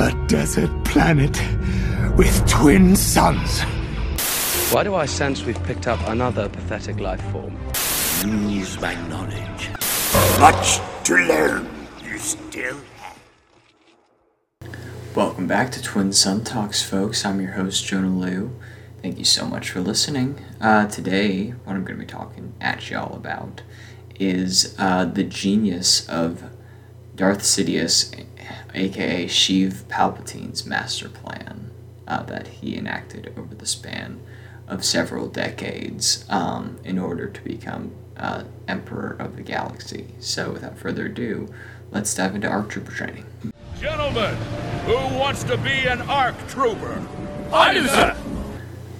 A desert planet with twin suns. Why do I sense we've picked up another pathetic life form? Use my knowledge. Much to learn. You still have. Welcome back to Twin Sun Talks, folks. I'm your host, Jonah Liu. Thank you so much for listening. Uh, today, what I'm going to be talking at y'all about is uh, the genius of Darth Sidious, aka Sheev Palpatine's master plan uh, that he enacted over the span of several decades um, in order to become uh, Emperor of the Galaxy. So, without further ado, let's dive into ARC Trooper training. Gentlemen, who wants to be an ARC trooper? I do, sir.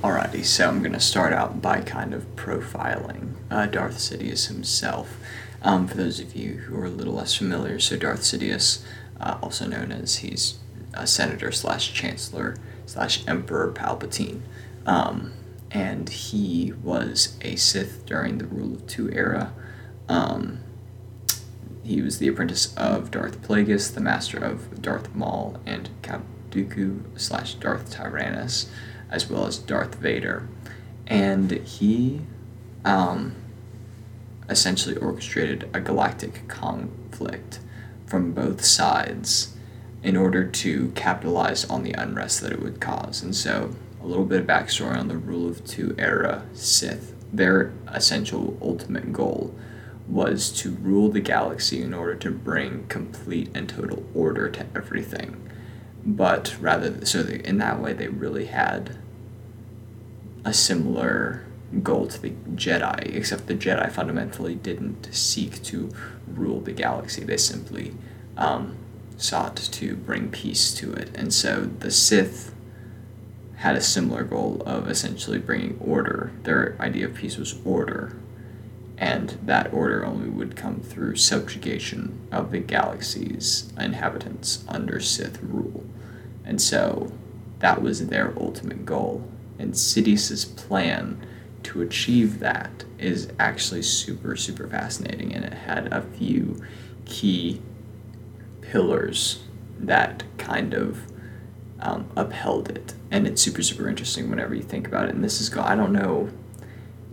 Alrighty, so I'm going to start out by kind of profiling uh, Darth Sidious himself. Um, for those of you who are a little less familiar, so Darth Sidious, uh, also known as he's a senator slash chancellor slash emperor Palpatine, um, and he was a Sith during the Rule of Two era. Um, he was the apprentice of Darth Plagueis, the master of Darth Maul and Count Dooku slash Darth Tyrannus as well as Darth Vader. And he um, essentially orchestrated a galactic conflict from both sides in order to capitalize on the unrest that it would cause. And so, a little bit of backstory on the Rule of Two era Sith. Their essential ultimate goal was to rule the galaxy in order to bring complete and total order to everything but rather so they, in that way they really had a similar goal to the Jedi, except the Jedi fundamentally didn't seek to rule the galaxy. They simply um, sought to bring peace to it. And so the Sith had a similar goal of essentially bringing order. Their idea of peace was order. And that order only would come through subjugation of the galaxy's inhabitants under Sith rule. And so that was their ultimate goal. And Sidious's plan to achieve that is actually super, super fascinating. And it had a few key pillars that kind of um, upheld it. And it's super, super interesting whenever you think about it. And this is, I don't know,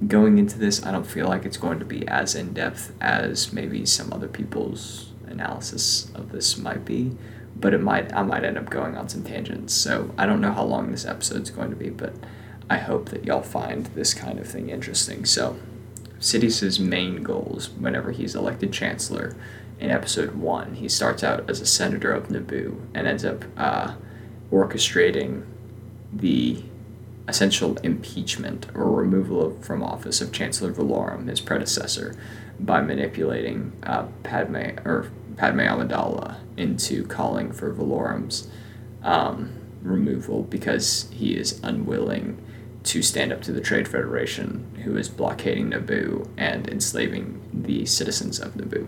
going into this, I don't feel like it's going to be as in depth as maybe some other people's analysis of this might be but it might I might end up going on some tangents. So I don't know how long this episode's going to be, but I hope that y'all find this kind of thing interesting. So Sidious's main goals whenever he's elected chancellor in episode one, he starts out as a senator of Naboo and ends up uh, orchestrating the essential impeachment or removal of, from office of Chancellor Valorum, his predecessor, by manipulating uh, Padme or Padme Amidala into calling for Valorum's um, removal because he is unwilling to stand up to the Trade Federation, who is blockading Naboo and enslaving the citizens of Naboo.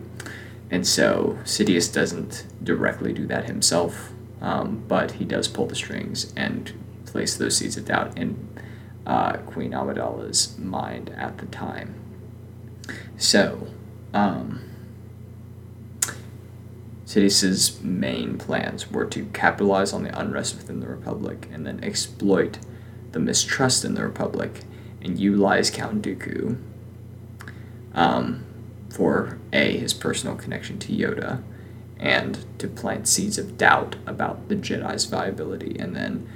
And so Sidious doesn't directly do that himself, um, but he does pull the strings and place those seeds of doubt in uh, Queen Amidala's mind at the time. So, um, Sidious's main plans were to capitalize on the unrest within the Republic and then exploit the mistrust in the Republic and utilize Count Dooku um, for A, his personal connection to Yoda, and to plant seeds of doubt about the Jedi's viability, and then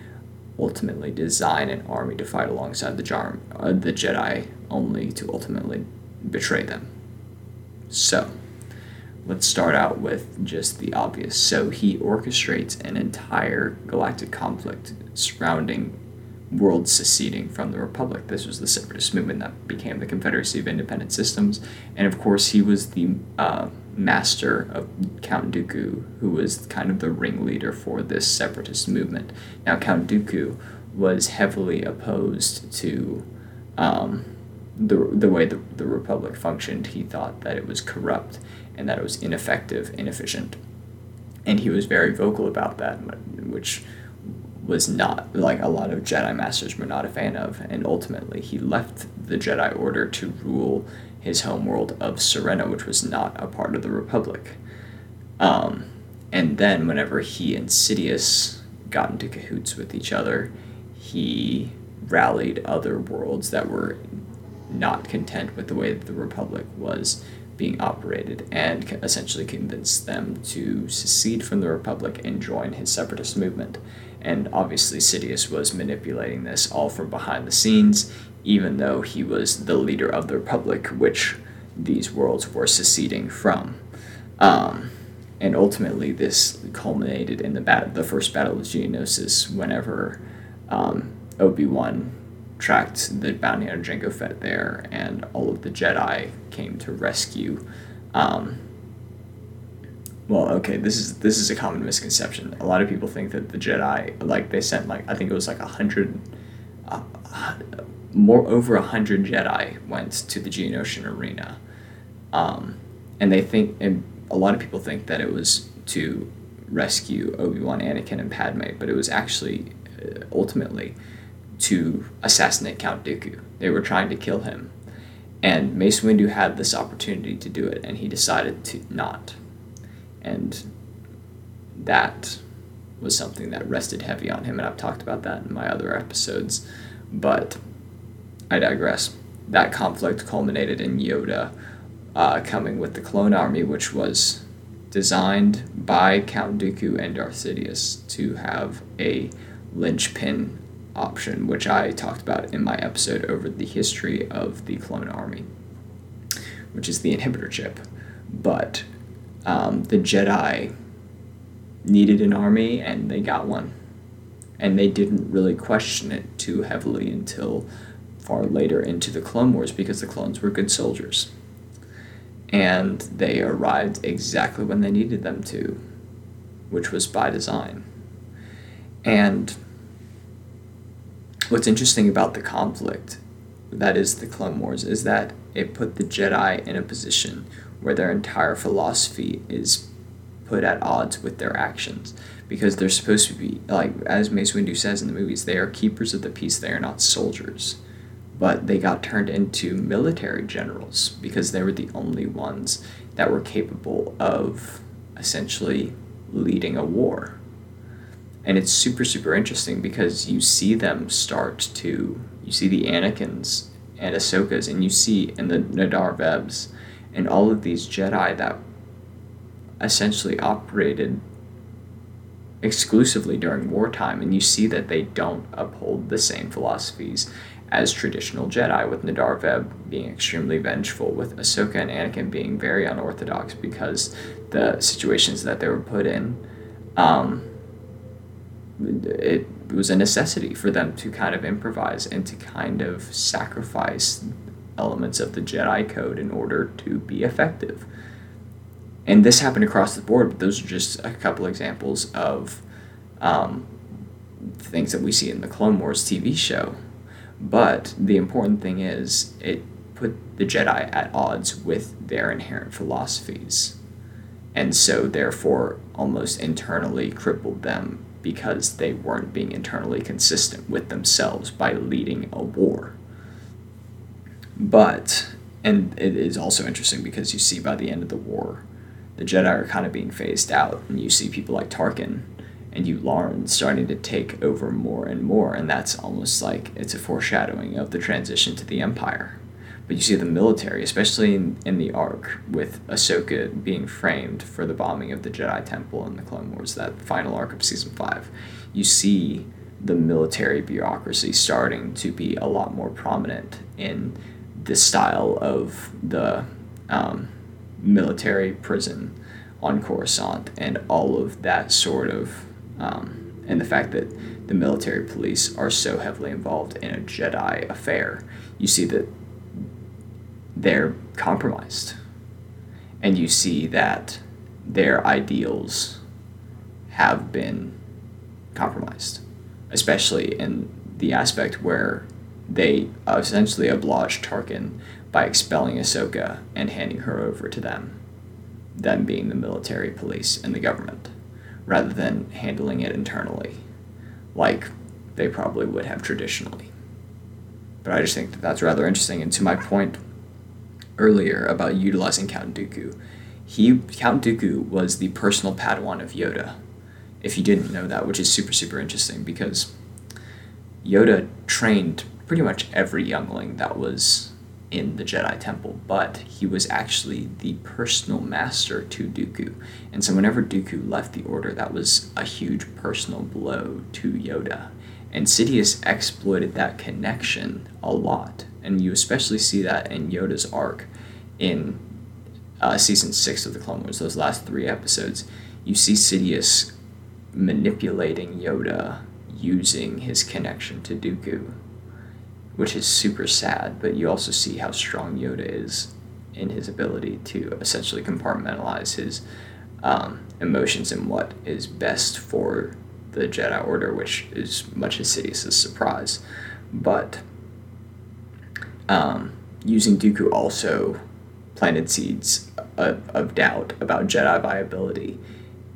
ultimately design an army to fight alongside the, Jar- uh, the Jedi, only to ultimately betray them. So, let's start out with just the obvious. So he orchestrates an entire galactic conflict surrounding worlds seceding from the Republic. This was the separatist movement that became the Confederacy of Independent Systems. And of course, he was the uh, master of Count Dooku, who was kind of the ringleader for this separatist movement. Now, Count Dooku was heavily opposed to. Um, the, the way the, the Republic functioned, he thought that it was corrupt and that it was ineffective, inefficient. And he was very vocal about that, which was not like a lot of Jedi Masters were not a fan of. And ultimately, he left the Jedi Order to rule his homeworld of Serenno, which was not a part of the Republic. Um, and then whenever he and Sidious got into cahoots with each other, he rallied other worlds that were not content with the way that the Republic was being operated and essentially convinced them to secede from the Republic and join his separatist movement. And obviously, Sidious was manipulating this all from behind the scenes, even though he was the leader of the Republic, which these worlds were seceding from. Um, and ultimately, this culminated in the bat- the first battle of Geonosis, whenever um, Obi Wan tracked the bounty hunter Jango Fett there, and all of the Jedi came to rescue. Um, well, okay, this is this is a common misconception. A lot of people think that the Jedi, like they sent like I think it was like a hundred, uh, more over a hundred Jedi went to the Geonosian arena, um, and they think and a lot of people think that it was to rescue Obi Wan, Anakin, and Padme, but it was actually uh, ultimately to assassinate Count Dooku. They were trying to kill him, and Mace Windu had this opportunity to do it, and he decided to not and that was something that rested heavy on him and i've talked about that in my other episodes. But i digress. That conflict culminated in yoda uh, coming with the clone army which was designed by count dooku and darth sidious to have a linchpin option which i talked about in my episode over the history of the clone army which is the inhibitor chip. But um, the Jedi needed an army and they got one. And they didn't really question it too heavily until far later into the Clone Wars because the clones were good soldiers. And they arrived exactly when they needed them to, which was by design. And what's interesting about the conflict, that is the Clone Wars, is that it put the Jedi in a position where their entire philosophy is put at odds with their actions. Because they're supposed to be like as Mace Windu says in the movies they are keepers of the peace they are not soldiers. But they got turned into military generals because they were the only ones that were capable of essentially leading a war. And it's super super interesting because you see them start to you see the Anakins and Ahsokas and you see in the Nahdar Vebs and all of these Jedi that essentially operated exclusively during wartime, and you see that they don't uphold the same philosophies as traditional Jedi, with Nahdar Veb being extremely vengeful, with Ahsoka and Anakin being very unorthodox because the situations that they were put in, um, it was a necessity for them to kind of improvise and to kind of sacrifice elements of the Jedi Code in order to be effective. And this happened across the board, but those are just a couple examples of um, things that we see in the Clone Wars TV show. But the important thing is, it put the Jedi at odds with their inherent philosophies. And so, therefore, almost internally crippled them because they weren't being internally consistent with themselves by leading a war. But, and it is also interesting because you see by the end of the war, the Jedi are kind of being phased out, and you see people like Tarkin and Yularen starting to take over more and more, and that's almost like it's a foreshadowing of the transition to the Empire. But you see the military, especially in, in the arc, with Ahsoka being framed for the bombing of the Jedi Temple in the Clone Wars, that final arc of season five. You see the military bureaucracy starting to be a lot more prominent in the style of the um, military prison on Coruscant and all of that sort of, um, and the fact that the military police are so heavily involved in a Jedi affair, you see that they're compromised. And you see that their ideals have been compromised, especially in the aspect where they uh, essentially obliged Tarkin by expelling Ahsoka and handing her over to them, them being the military police and the government, rather than handling it internally, like they probably would have traditionally. But I just think that that's rather interesting. And to my point earlier about utilizing Count Dooku, he Count Dooku was the personal Padawan of Yoda. If you didn't know that, which is super super interesting because Yoda trained pretty much every youngling that was in the Jedi Temple, but he was actually the personal master to Dooku. And so whenever Dooku left the Order, that was a huge personal blow to Yoda. And Sidious exploited that connection a lot. And you especially see that in Yoda's arc in uh, season six of the Clone Wars, those last three episodes. You see Sidious manipulating Yoda using his connection to Dooku which is super sad, but you also see how strong Yoda is in his ability to essentially compartmentalize his um, emotions and what is best for the Jedi Order, which is much as Sidious's surprise. But um, using Dooku also planted seeds of, of doubt about Jedi viability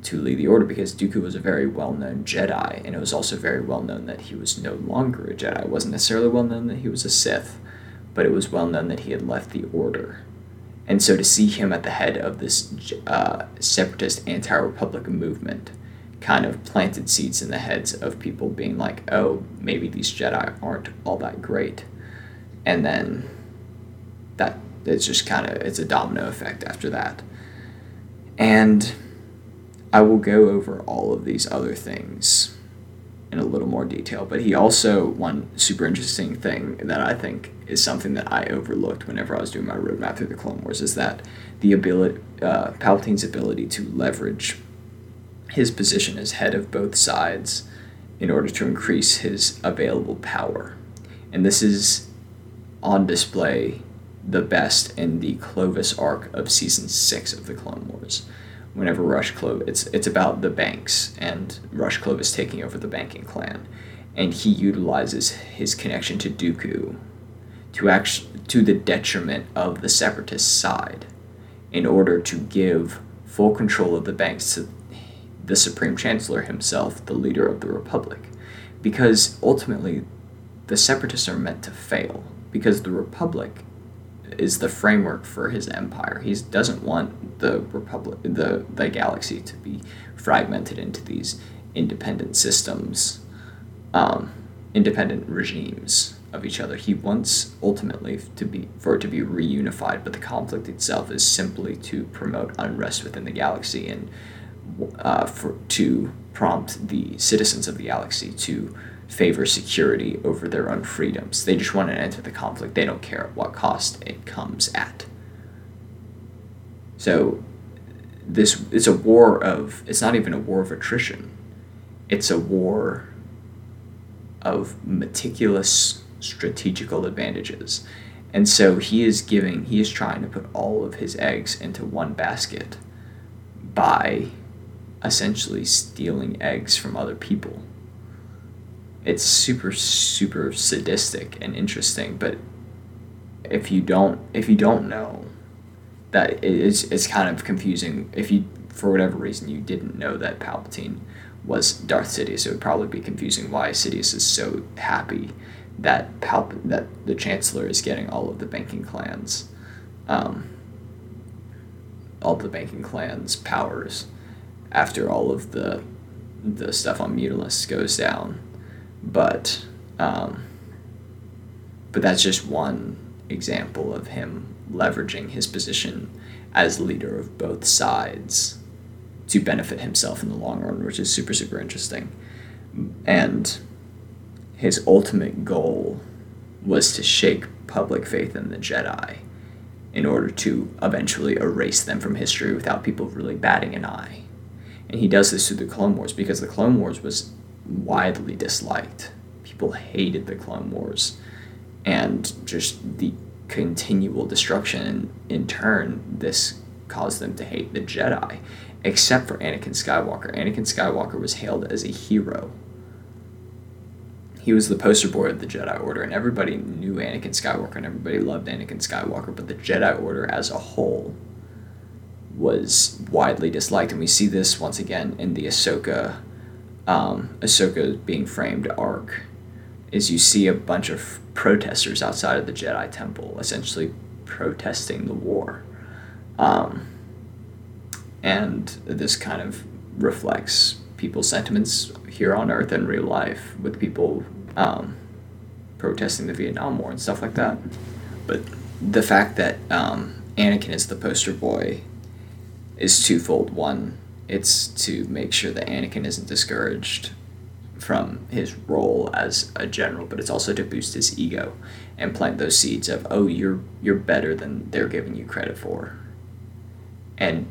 to lead the Order because Dooku was a very well known Jedi, and it was also very well known that he was no longer a Jedi. It wasn't necessarily well known that he was a Sith, but it was well known that he had left the Order. And so to see him at the head of this uh, separatist anti Republic movement kind of planted seeds in the heads of people being like, oh, maybe these Jedi aren't all that great. And then that it's just kind of it's a domino effect after that. And I will go over all of these other things in a little more detail. But he also, one super interesting thing that I think is something that I overlooked whenever I was doing my roadmap through the Clone Wars is that the ability, uh, Palpatine's ability to leverage his position as head of both sides in order to increase his available power. And this is on display the best in the Clovis arc of season six of the Clone Wars whenever Rush Clovis, it's it's about the banks and Rush Clovis taking over the banking clan, and he utilizes his connection to Dooku to act to the detriment of the separatist side, in order to give full control of the banks to the Supreme Chancellor himself, the leader of the Republic, because ultimately, the separatists are meant to fail. Because the Republic is the framework for his empire. He doesn't want the republic, the the galaxy, to be fragmented into these independent systems, um, independent regimes of each other. He wants ultimately to be for it to be reunified, but the conflict itself is simply to promote unrest within the galaxy and uh, for to prompt the citizens of the galaxy to favor security over their own freedoms. They just want to enter the conflict. They don't care at what cost it comes at. So this it's a war of it's not even a war of attrition. It's a war of meticulous strategical advantages. And so he is giving he is trying to put all of his eggs into one basket by essentially stealing eggs from other people it's super super sadistic and interesting but if you don't if you don't know that it's it's kind of confusing if you for whatever reason you didn't know that Palpatine was Darth Sidious it would probably be confusing why Sidious is so happy that Palp- that the Chancellor is getting all of the banking clans um, all the banking clans powers after all of the the stuff on Mutalisk goes down but um, but that's just one example of him leveraging his position as leader of both sides to benefit himself in the long run, which is super super interesting. And his ultimate goal was to shake public faith in the Jedi in order to eventually erase them from history without people really batting an eye. And he does this through the Clone Wars because the Clone Wars was widely disliked. People hated the Clone Wars, and just the continual destruction. In turn, this caused them to hate the Jedi, except for Anakin Skywalker. Anakin Skywalker was hailed as a hero. He was the poster boy of the Jedi Order, and everybody knew Anakin Skywalker, and everybody loved Anakin Skywalker, but the Jedi Order as a whole was widely disliked, and we see this once again in the Ahsoka um, Ahsoka being framed arc is you see a bunch of protesters outside of the Jedi Temple, essentially protesting the war. Um, and this kind of reflects people's sentiments here on Earth in real life, with people um, protesting the Vietnam War and stuff like that. But the fact that um, Anakin is the poster boy is twofold. One, it's to make sure that Anakin isn't discouraged from his role as a general, but it's also to boost his ego and plant those seeds of oh you're you're better than they're giving you credit for, and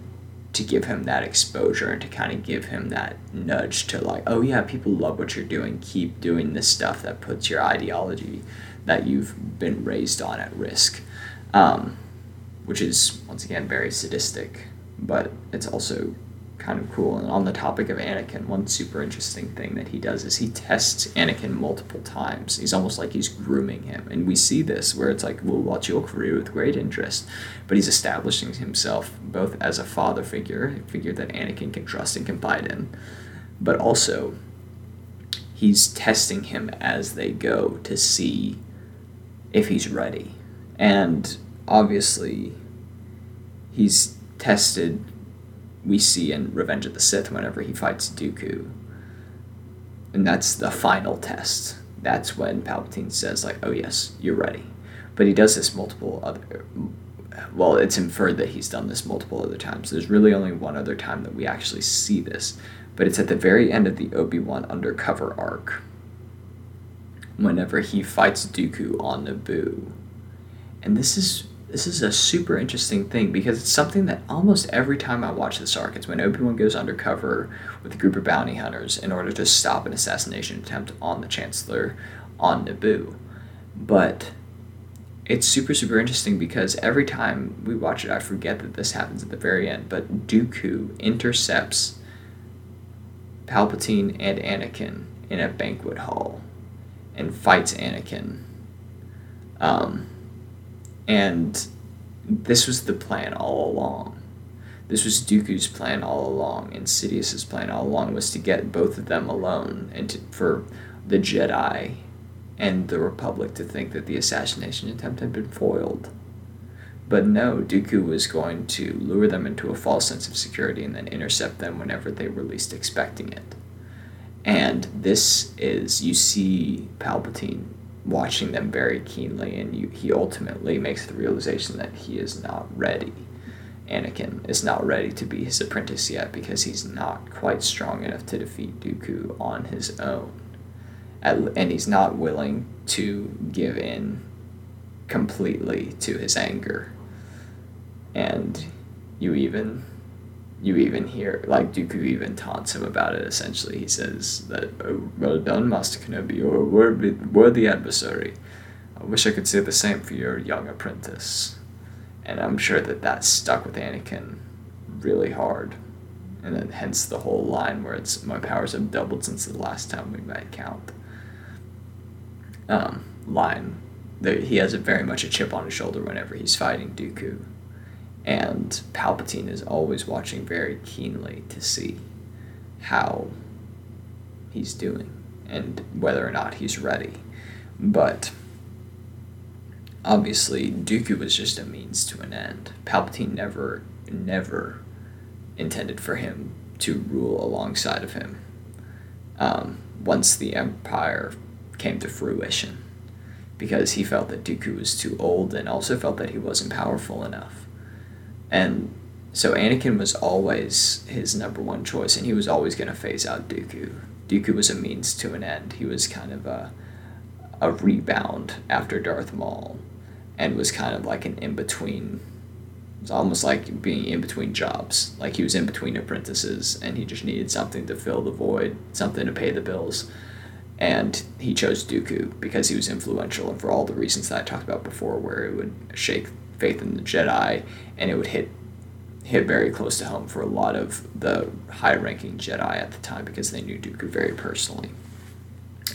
to give him that exposure and to kind of give him that nudge to like oh yeah people love what you're doing. Keep doing this stuff that puts your ideology that you've been raised on at risk, um, which is once again very sadistic, but it's also kind of cool. And on the topic of Anakin, one super interesting thing that he does is he tests Anakin multiple times. He's almost like he's grooming him. And we see this where it's like, we'll watch your career with great interest. But he's establishing himself both as a father figure, a figure that Anakin can trust and confide in, but also he's testing him as they go to see if he's ready. And obviously, he's tested we see in Revenge of the Sith whenever he fights Dooku. And that's the final test. That's when Palpatine says, like, oh yes, you're ready. But he does this multiple other well, it's inferred that he's done this multiple other times. There's really only one other time that we actually see this, but it's at the very end of the Obi-Wan undercover arc. Whenever he fights Dooku on Naboo. And this is this is a super interesting thing because it's something that almost every time I watch this arc, it's when Obi Wan goes undercover with a group of bounty hunters in order to stop an assassination attempt on the Chancellor on Naboo. But it's super, super interesting because every time we watch it, I forget that this happens at the very end. But Dooku intercepts Palpatine and Anakin in a banquet hall and fights Anakin. Um, and this was the plan all along. This was Dooku's plan all along, and Sidious's plan all along was to get both of them alone and to, for the Jedi and the Republic to think that the assassination attempt had been foiled. But no, Dooku was going to lure them into a false sense of security and then intercept them whenever they were least expecting it. And this is, you see Palpatine watching them very keenly, and you, he ultimately makes the realization that he is not ready. Anakin is not ready to be his apprentice yet because he's not quite strong enough to defeat Dooku on his own. And he's not willing to give in completely to his anger. And you even you even hear like Dooku even taunts him about it. Essentially, he says that, oh, "Well done, Master Kenobi, you're a worthy, worthy adversary. I wish I could say the same for your young apprentice." And I'm sure that that stuck with Anakin really hard, and then hence the whole line where it's "My powers have doubled since the last time we met." Count. Um, line. He has a very much a chip on his shoulder whenever he's fighting Dooku and Palpatine is always watching very keenly to see how he's doing and whether or not he's ready. But obviously, Dooku was just a means to an end. Palpatine never, never intended for him to rule alongside of him um, once the Empire came to fruition because he felt that Dooku was too old and also felt that he wasn't powerful enough. And so Anakin was always his number one choice, and he was always going to phase out Dooku. Dooku was a means to an end. He was kind of a, a rebound after Darth Maul, and was kind of like an in between. It was almost like being in between jobs. Like he was in between apprentices, and he just needed something to fill the void, something to pay the bills. And he chose Dooku because he was influential, and for all the reasons that I talked about before, where it would shake faith in the Jedi, and it would hit hit very close to home for a lot of the high ranking Jedi at the time because they knew Dooku very personally.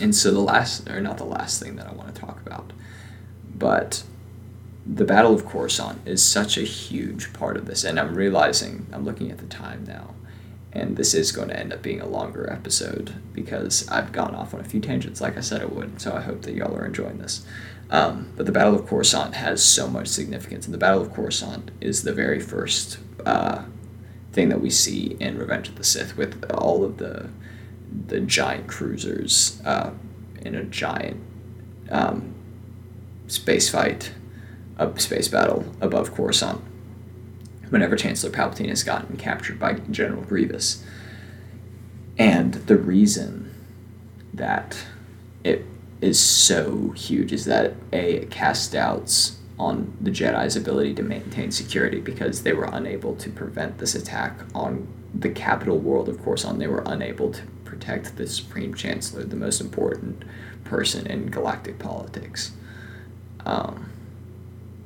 And so the last, or not the last thing that I want to talk about, but the Battle of Coruscant is such a huge part of this. And I'm realizing, I'm looking at the time now, and this is going to end up being a longer episode because I've gone off on a few tangents like I said I would. So I hope that y'all are enjoying this. Um, but the Battle of Coruscant has so much significance, and the Battle of Coruscant is the very first uh, thing that we see in Revenge of the Sith with all of the the giant cruisers uh, in a giant um, space fight, a space battle above Coruscant. Whenever Chancellor Palpatine has gotten captured by General Grievous, and the reason that it is so huge is that a it doubts on the Jedi's ability to maintain security because they were unable to prevent this attack on the capital world of course Coruscant. They were unable to protect the Supreme Chancellor, the most important person in galactic politics. Um,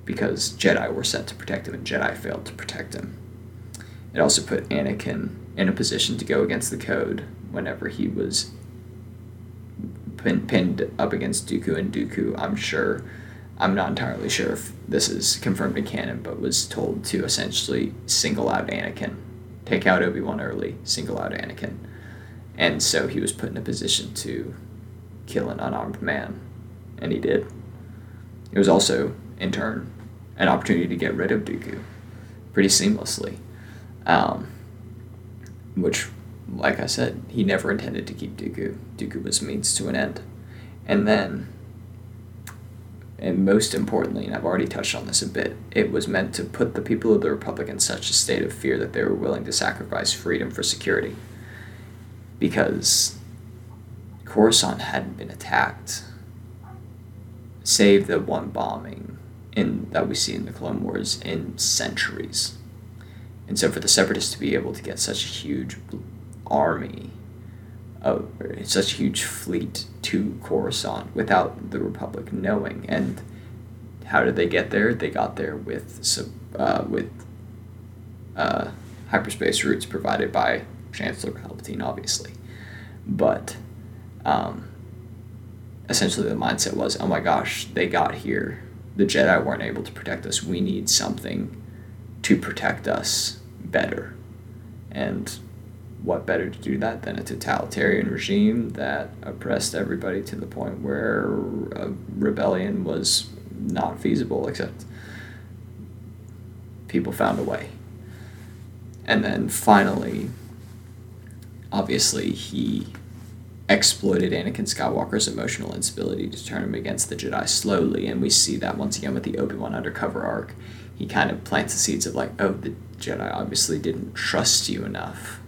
because Jedi were sent to protect him and Jedi failed to protect him. It also put Anakin in a position to go against the code whenever he was pin, pinned up against Dooku, and Dooku, I'm sure, I'm not entirely sure if this is confirmed in canon, but was told to essentially single out Anakin, take out Obi Wan early, single out Anakin, and so he was put in a position to kill an unarmed man, and he did. It was also, in turn, an opportunity to get rid of Dooku pretty seamlessly, um, which like I said, he never intended to keep Dooku. Dooku was means to an end. And then, and most importantly, and I've already touched on this a bit, it was meant to put the people of the Republic in such a state of fear that they were willing to sacrifice freedom for security. Because Coruscant hadn't been attacked, save the one bombing in that we see in the Clone Wars in centuries. And so for the Separatists to be able to get such a huge army, of such a huge fleet to Coruscant without the Republic knowing. And how did they get there? They got there with uh, with uh, hyperspace routes provided by Chancellor Palpatine, obviously. But um, essentially, the mindset was, oh my gosh, they got here. The Jedi weren't able to protect us. We need something to protect us better. And what better to do that than a totalitarian regime that oppressed everybody to the point where a rebellion was not feasible, except people found a way. And then finally, obviously, he exploited Anakin Skywalker's emotional instability to turn him against the Jedi slowly, and we see that once again with the Obi Wan undercover arc. He kind of plants the seeds of like, oh, the Jedi obviously didn't trust you enough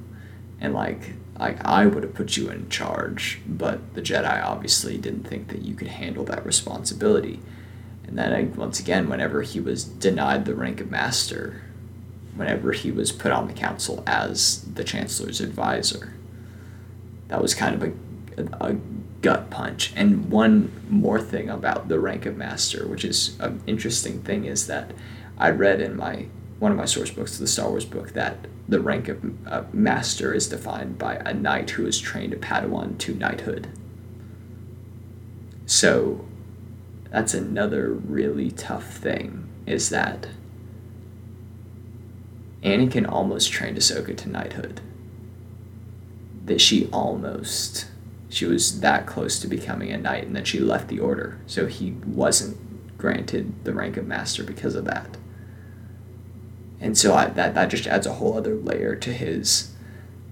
and like like I would have put you in charge, but the Jedi obviously didn't think that you could handle that responsibility. And then once again, whenever he was denied the rank of master, whenever he was put on the council as the chancellor's advisor, that was kind of a, a, a gut punch. And one more thing about the rank of master, which is an interesting thing, is that I read in my one of my source books, the Star Wars book, that the rank of uh, master is defined by a knight who is trained a Padawan to knighthood. So that's another really tough thing is that Anakin almost trained Ahsoka to knighthood. That she almost, she was that close to becoming a knight, and then she left the order. So he wasn't granted the rank of master because of that and so I, that that just adds a whole other layer to his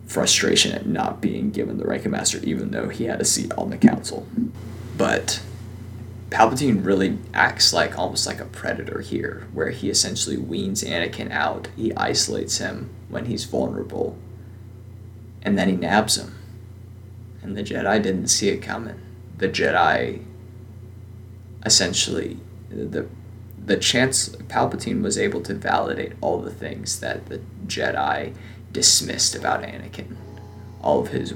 frustration at not being given the rank of master, even though he had a seat on the council. But Palpatine really acts like almost like a predator here, where he essentially weans Anakin out. He isolates him when he's vulnerable, and then he nabs him. And the Jedi didn't see it coming. The Jedi essentially the the chance Palpatine was able to validate all the things that the Jedi dismissed about Anakin, all of his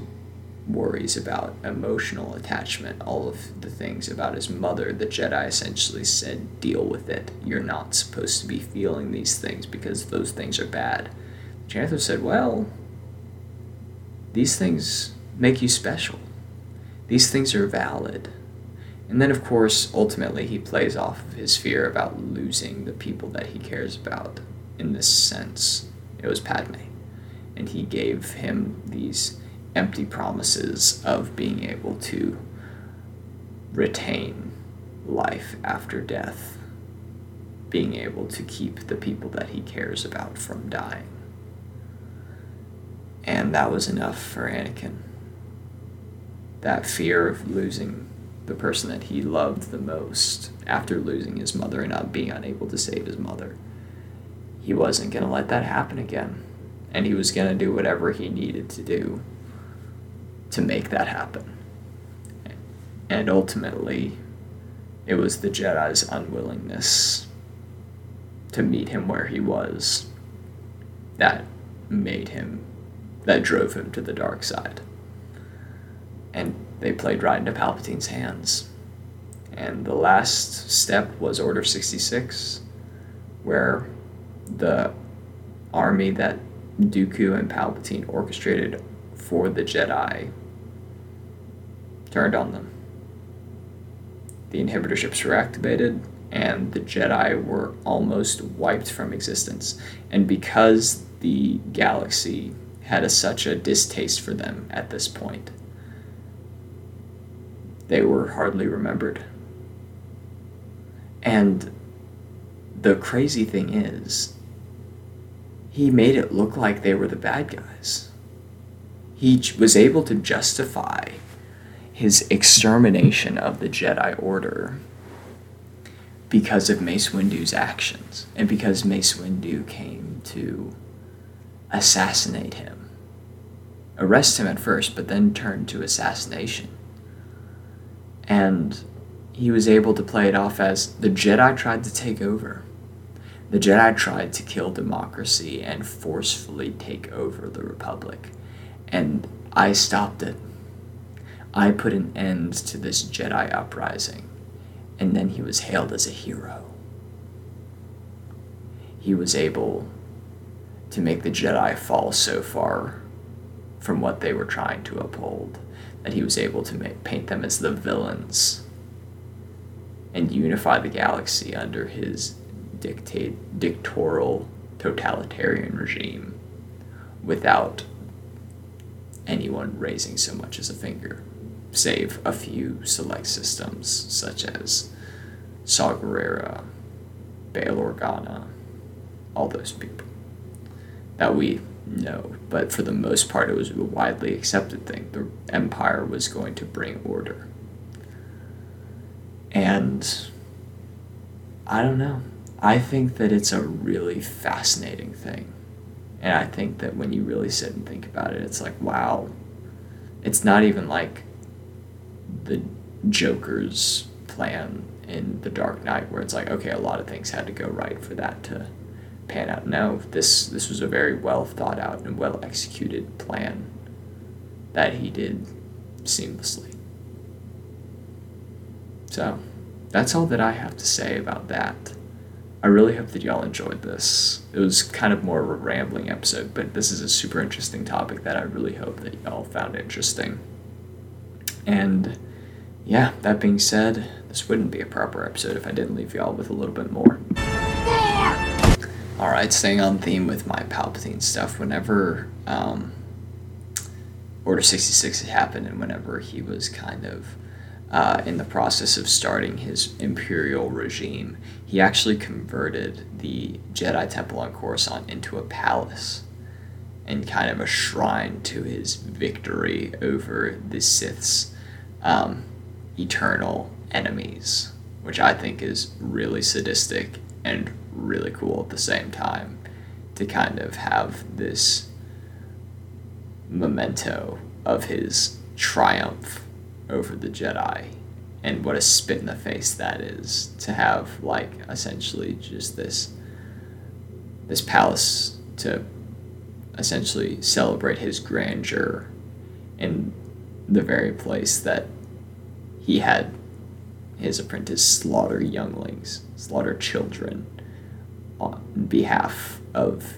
worries about emotional attachment, all of the things about his mother. The Jedi essentially said, "Deal with it. You're not supposed to be feeling these things because those things are bad." Chancellor said, "Well, these things make you special. These things are valid." And then, of course, ultimately, he plays off of his fear about losing the people that he cares about. In this sense, it was Padme. And he gave him these empty promises of being able to retain life after death, being able to keep the people that he cares about from dying. And that was enough for Anakin. That fear of losing the person that he loved the most after losing his mother and not being unable to save his mother. He wasn't going to let that happen again. And he was going to do whatever he needed to do to make that happen. And ultimately, it was the Jedi's unwillingness to meet him where he was that made him, that drove him to the dark side. And they played right into Palpatine's hands. And the last step was Order 66, where the army that Dooku and Palpatine orchestrated for the Jedi turned on them. The inhibitor chips were activated, and the Jedi were almost wiped from existence. And because the galaxy had a, such a distaste for them at this point, they were hardly remembered. And the crazy thing is, he made it look like they were the bad guys. He was able to justify his extermination of the Jedi Order because of Mace Windu's actions and because Mace Windu came to assassinate him. Arrest him at first, but then turn to assassination. And he was able to play it off as the Jedi tried to take over. The Jedi tried to kill democracy and forcefully take over the Republic. And I stopped it. I put an end to this Jedi uprising. And then he was hailed as a hero. He was able to make the Jedi fall so far from what they were trying to uphold that he was able to make, paint them as the villains and unify the galaxy under his dictate dictatorial totalitarian regime without anyone raising so much as a finger, save a few select systems such as Saw Gerrera, Bail Organa, all those people that we know. But for the most part, it was a widely accepted thing. The empire was going to bring order. And I don't know. I think that it's a really fascinating thing. And I think that when you really sit and think about it, it's like, wow, it's not even like the Joker's plan in The Dark Knight, where it's like, okay, a lot of things had to go right for that to pan out. No, this this was a very well thought out and well executed plan that he did seamlessly. So, that's all that I have to say about that. I really hope that y'all enjoyed this. It was kind of more of a rambling episode, but this is a super interesting topic that I really hope that y'all found interesting. And yeah, that being said, this wouldn't be a proper episode if I didn't leave y'all with a little bit more. Alright, staying on theme with my Palpatine stuff, whenever um, Order 66 had happened and whenever he was kind of uh, in the process of starting his imperial regime, he actually converted the Jedi Temple on Coruscant into a palace and kind of a shrine to his victory over the Sith's um, eternal enemies, which I think is really sadistic and really cool at the same time to kind of have this memento of his triumph over the Jedi. And what a spit in the face that is to have like essentially just this this palace to essentially celebrate his grandeur in the very place that he had his apprentice slaughter younglings, slaughter children on behalf of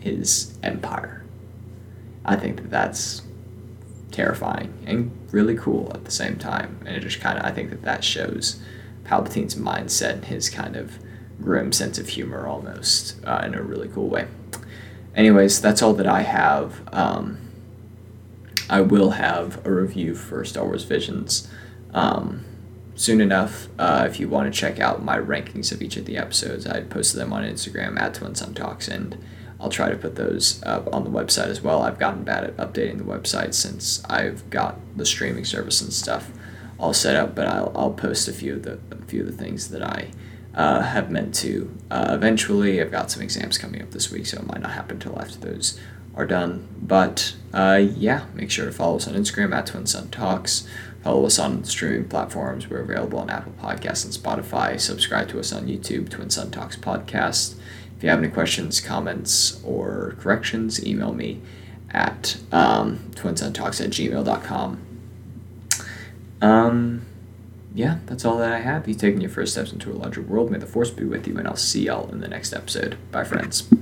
his empire. I think that that's terrifying and really cool at the same time. And it just kind of, I think that that shows Palpatine's mindset and his kind of grim sense of humor almost uh, in a really cool way. Anyways, that's all that I have. Um, I will have a review for Star Wars Visions um, soon enough. Uh, if you want to check out my rankings of each of the episodes, I posted them on Instagram at Twin Sun Talks, and I'll try to put those up on the website as well. I've gotten bad at updating the website since I've got the streaming service and stuff all set up, but I'll, I'll post a few of the a few of the things that I uh, have meant to. Uh, eventually, I've got some exams coming up this week, so it might not happen until after those are done. But uh, yeah, make sure to follow us on Instagram at Twin Sun Talks. Follow us on streaming platforms. We're available on Apple Podcasts and Spotify. Subscribe to us on YouTube, Twin Sun Talks Podcast. If you have any questions, comments, or corrections, email me at um, twinsuntalks at gmail.com. Um, yeah, that's all that I have. You taking your first steps into a larger world. May the force be with you, and I'll see y'all in the next episode. Bye, friends.